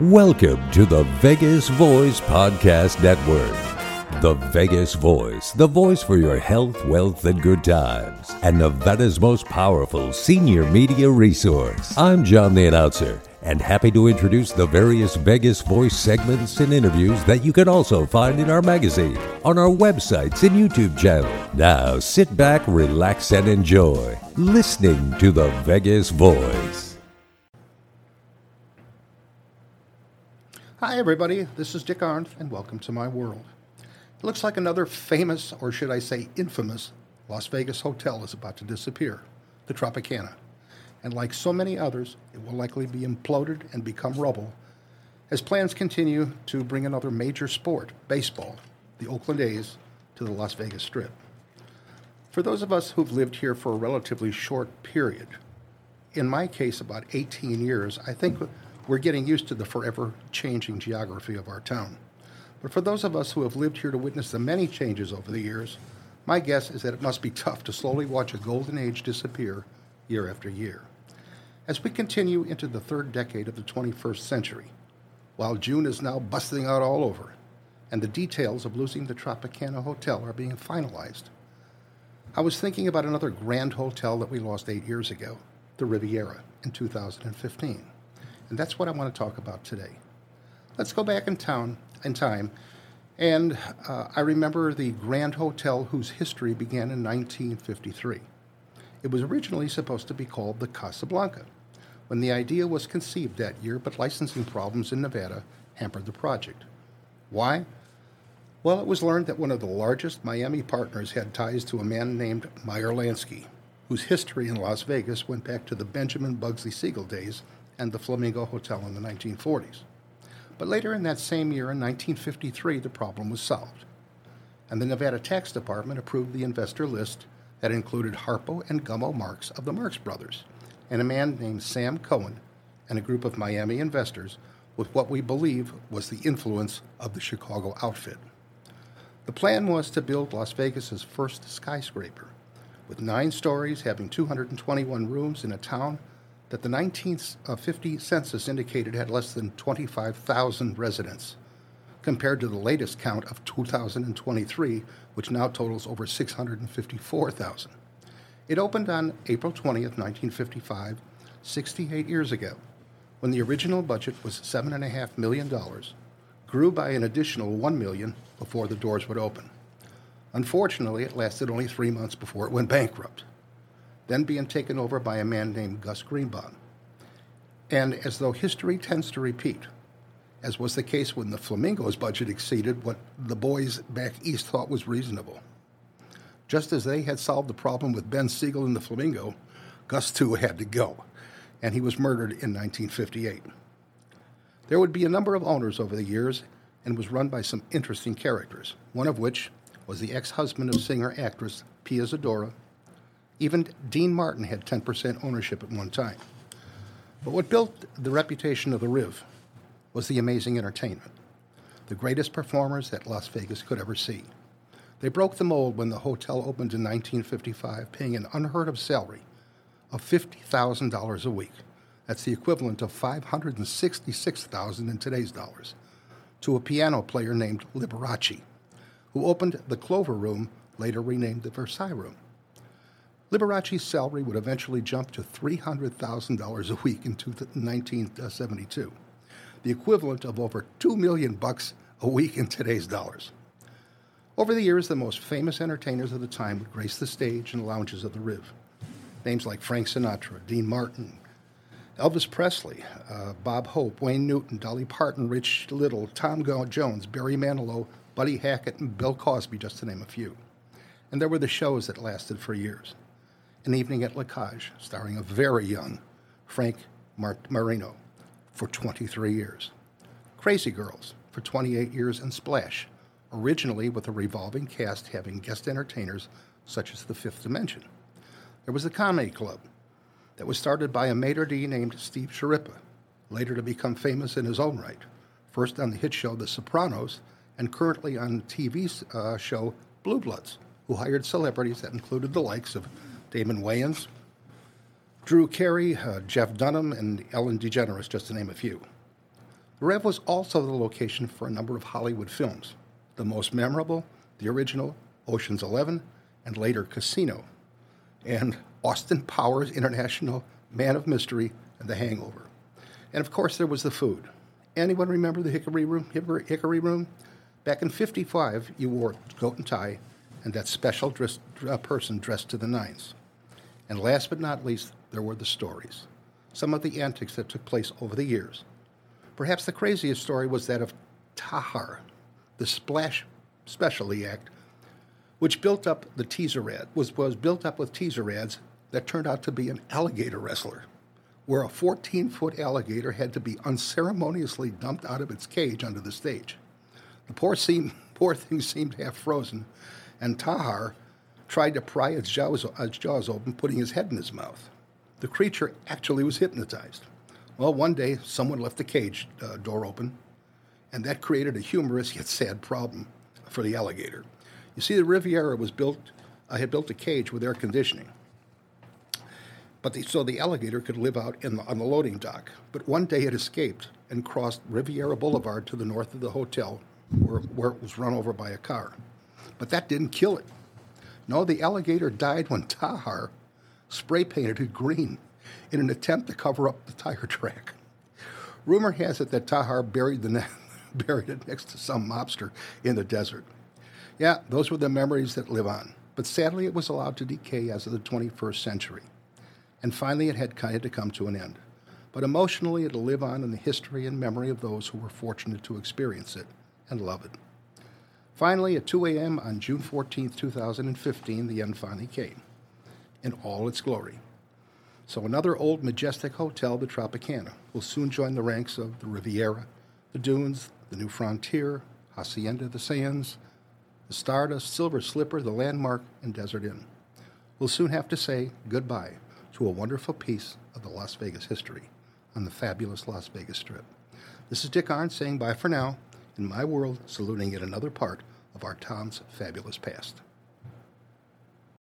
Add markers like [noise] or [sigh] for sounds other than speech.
Welcome to the Vegas Voice Podcast Network. The Vegas Voice, the voice for your health, wealth, and good times, and Nevada's most powerful senior media resource. I'm John the Announcer, and happy to introduce the various Vegas Voice segments and interviews that you can also find in our magazine, on our websites, and YouTube channel. Now sit back, relax, and enjoy listening to the Vegas Voice. Hi, everybody. This is Dick Arendt, and welcome to my world. It looks like another famous, or should I say infamous, Las Vegas hotel is about to disappear the Tropicana. And like so many others, it will likely be imploded and become rubble as plans continue to bring another major sport, baseball, the Oakland A's, to the Las Vegas Strip. For those of us who've lived here for a relatively short period, in my case, about 18 years, I think we're getting used to the forever changing geography of our town. But for those of us who have lived here to witness the many changes over the years, my guess is that it must be tough to slowly watch a golden age disappear year after year. As we continue into the third decade of the 21st century, while June is now busting out all over, and the details of losing the Tropicana Hotel are being finalized, I was thinking about another grand hotel that we lost eight years ago, the Riviera, in 2015. And that's what I want to talk about today. Let's go back in town in time. And uh, I remember the Grand Hotel whose history began in 1953. It was originally supposed to be called the Casablanca when the idea was conceived that year, but licensing problems in Nevada hampered the project. Why? Well, it was learned that one of the largest Miami partners had ties to a man named Meyer Lansky, whose history in Las Vegas went back to the Benjamin Bugsy Siegel days and the Flamingo Hotel in the 1940s. But later in that same year, in 1953, the problem was solved. And the Nevada Tax Department approved the investor list that included Harpo and Gummo Marx of the Marx brothers, and a man named Sam Cohen, and a group of Miami investors with what we believe was the influence of the Chicago outfit. The plan was to build Las Vegas's first skyscraper, with nine stories having 221 rooms in a town that the 1950 uh, census indicated had less than 25,000 residents, compared to the latest count of 2023, which now totals over 654,000. It opened on April 20th, 1955, 68 years ago, when the original budget was $7.5 million, grew by an additional 1 million before the doors would open. Unfortunately, it lasted only three months before it went bankrupt then being taken over by a man named Gus Greenbaum. And as though history tends to repeat, as was the case when the Flamingos budget exceeded what the boys back east thought was reasonable. Just as they had solved the problem with Ben Siegel and the Flamingo, Gus too had to go, and he was murdered in 1958. There would be a number of owners over the years and was run by some interesting characters, one of which was the ex husband of singer actress Pia Zadora even Dean Martin had 10% ownership at one time. But what built the reputation of the Riv was the amazing entertainment, the greatest performers that Las Vegas could ever see. They broke the mold when the hotel opened in 1955, paying an unheard of salary of $50,000 a week. That's the equivalent of 566,000 in today's dollars. To a piano player named Liberace, who opened the Clover Room, later renamed the Versailles Room. Liberace's salary would eventually jump to $300,000 a week in 1972, the equivalent of over 2 million bucks a week in today's dollars. Over the years, the most famous entertainers of the time would grace the stage and lounges of the Riv. Names like Frank Sinatra, Dean Martin, Elvis Presley, uh, Bob Hope, Wayne Newton, Dolly Parton, Rich Little, Tom Jones, Barry Manilow, Buddy Hackett, and Bill Cosby, just to name a few. And there were the shows that lasted for years. An Evening at La Cage, starring a very young Frank Mar- Marino for 23 years. Crazy Girls for 28 years, and Splash, originally with a revolving cast having guest entertainers such as The Fifth Dimension. There was the Comedy Club that was started by a maitre d' named Steve Schirripa, later to become famous in his own right, first on the hit show The Sopranos and currently on TV uh, show Blue Bloods, who hired celebrities that included the likes of Damon Wayans, Drew Carey, uh, Jeff Dunham, and Ellen DeGeneres, just to name a few. The Riv was also the location for a number of Hollywood films, the most memorable, the original Ocean's Eleven, and later Casino, and Austin Powers International Man of Mystery and The Hangover. And of course, there was the food. Anyone remember the Hickory Room? Hickory Room? Back in 55, you wore coat and tie and that special dress, uh, person dressed to the nines. And last but not least, there were the stories, some of the antics that took place over the years. Perhaps the craziest story was that of Tahar, the Splash Specialty Act, which built up the teaser ad, was, was built up with teaser ads that turned out to be an alligator wrestler where a 14 foot alligator had to be unceremoniously dumped out of its cage onto the stage. The poor, seem, [laughs] poor thing seemed half frozen, and Tahar tried to pry its jaws, its jaws open, putting his head in his mouth. The creature actually was hypnotized. Well, one day someone left the cage uh, door open, and that created a humorous yet sad problem for the alligator. You see, the Riviera was built, uh, had built a cage with air conditioning. But the, so the alligator could live out the, on the loading dock. But one day it escaped and crossed Riviera Boulevard to the north of the hotel, where, where it was run over by a car. But that didn't kill it. No, the alligator died when Tahar spray painted it green in an attempt to cover up the tire track. Rumor has it that Tahar buried, the ne- [laughs] buried it next to some mobster in the desert. Yeah, those were the memories that live on. But sadly, it was allowed to decay as of the 21st century and finally it had kind of to come to an end. But emotionally, it'll live on in the history and memory of those who were fortunate to experience it and love it. Finally, at 2 a.m. on June 14, 2015, the end finally came in all its glory. So, another old majestic hotel, the Tropicana, will soon join the ranks of the Riviera, the Dunes, the New Frontier, Hacienda the Sands, the Stardust, Silver Slipper, the Landmark, and Desert Inn. We'll soon have to say goodbye to a wonderful piece of the Las Vegas history on the fabulous Las Vegas Strip. This is Dick Arendt saying bye for now, in my world, saluting yet another part of our Tom's fabulous past.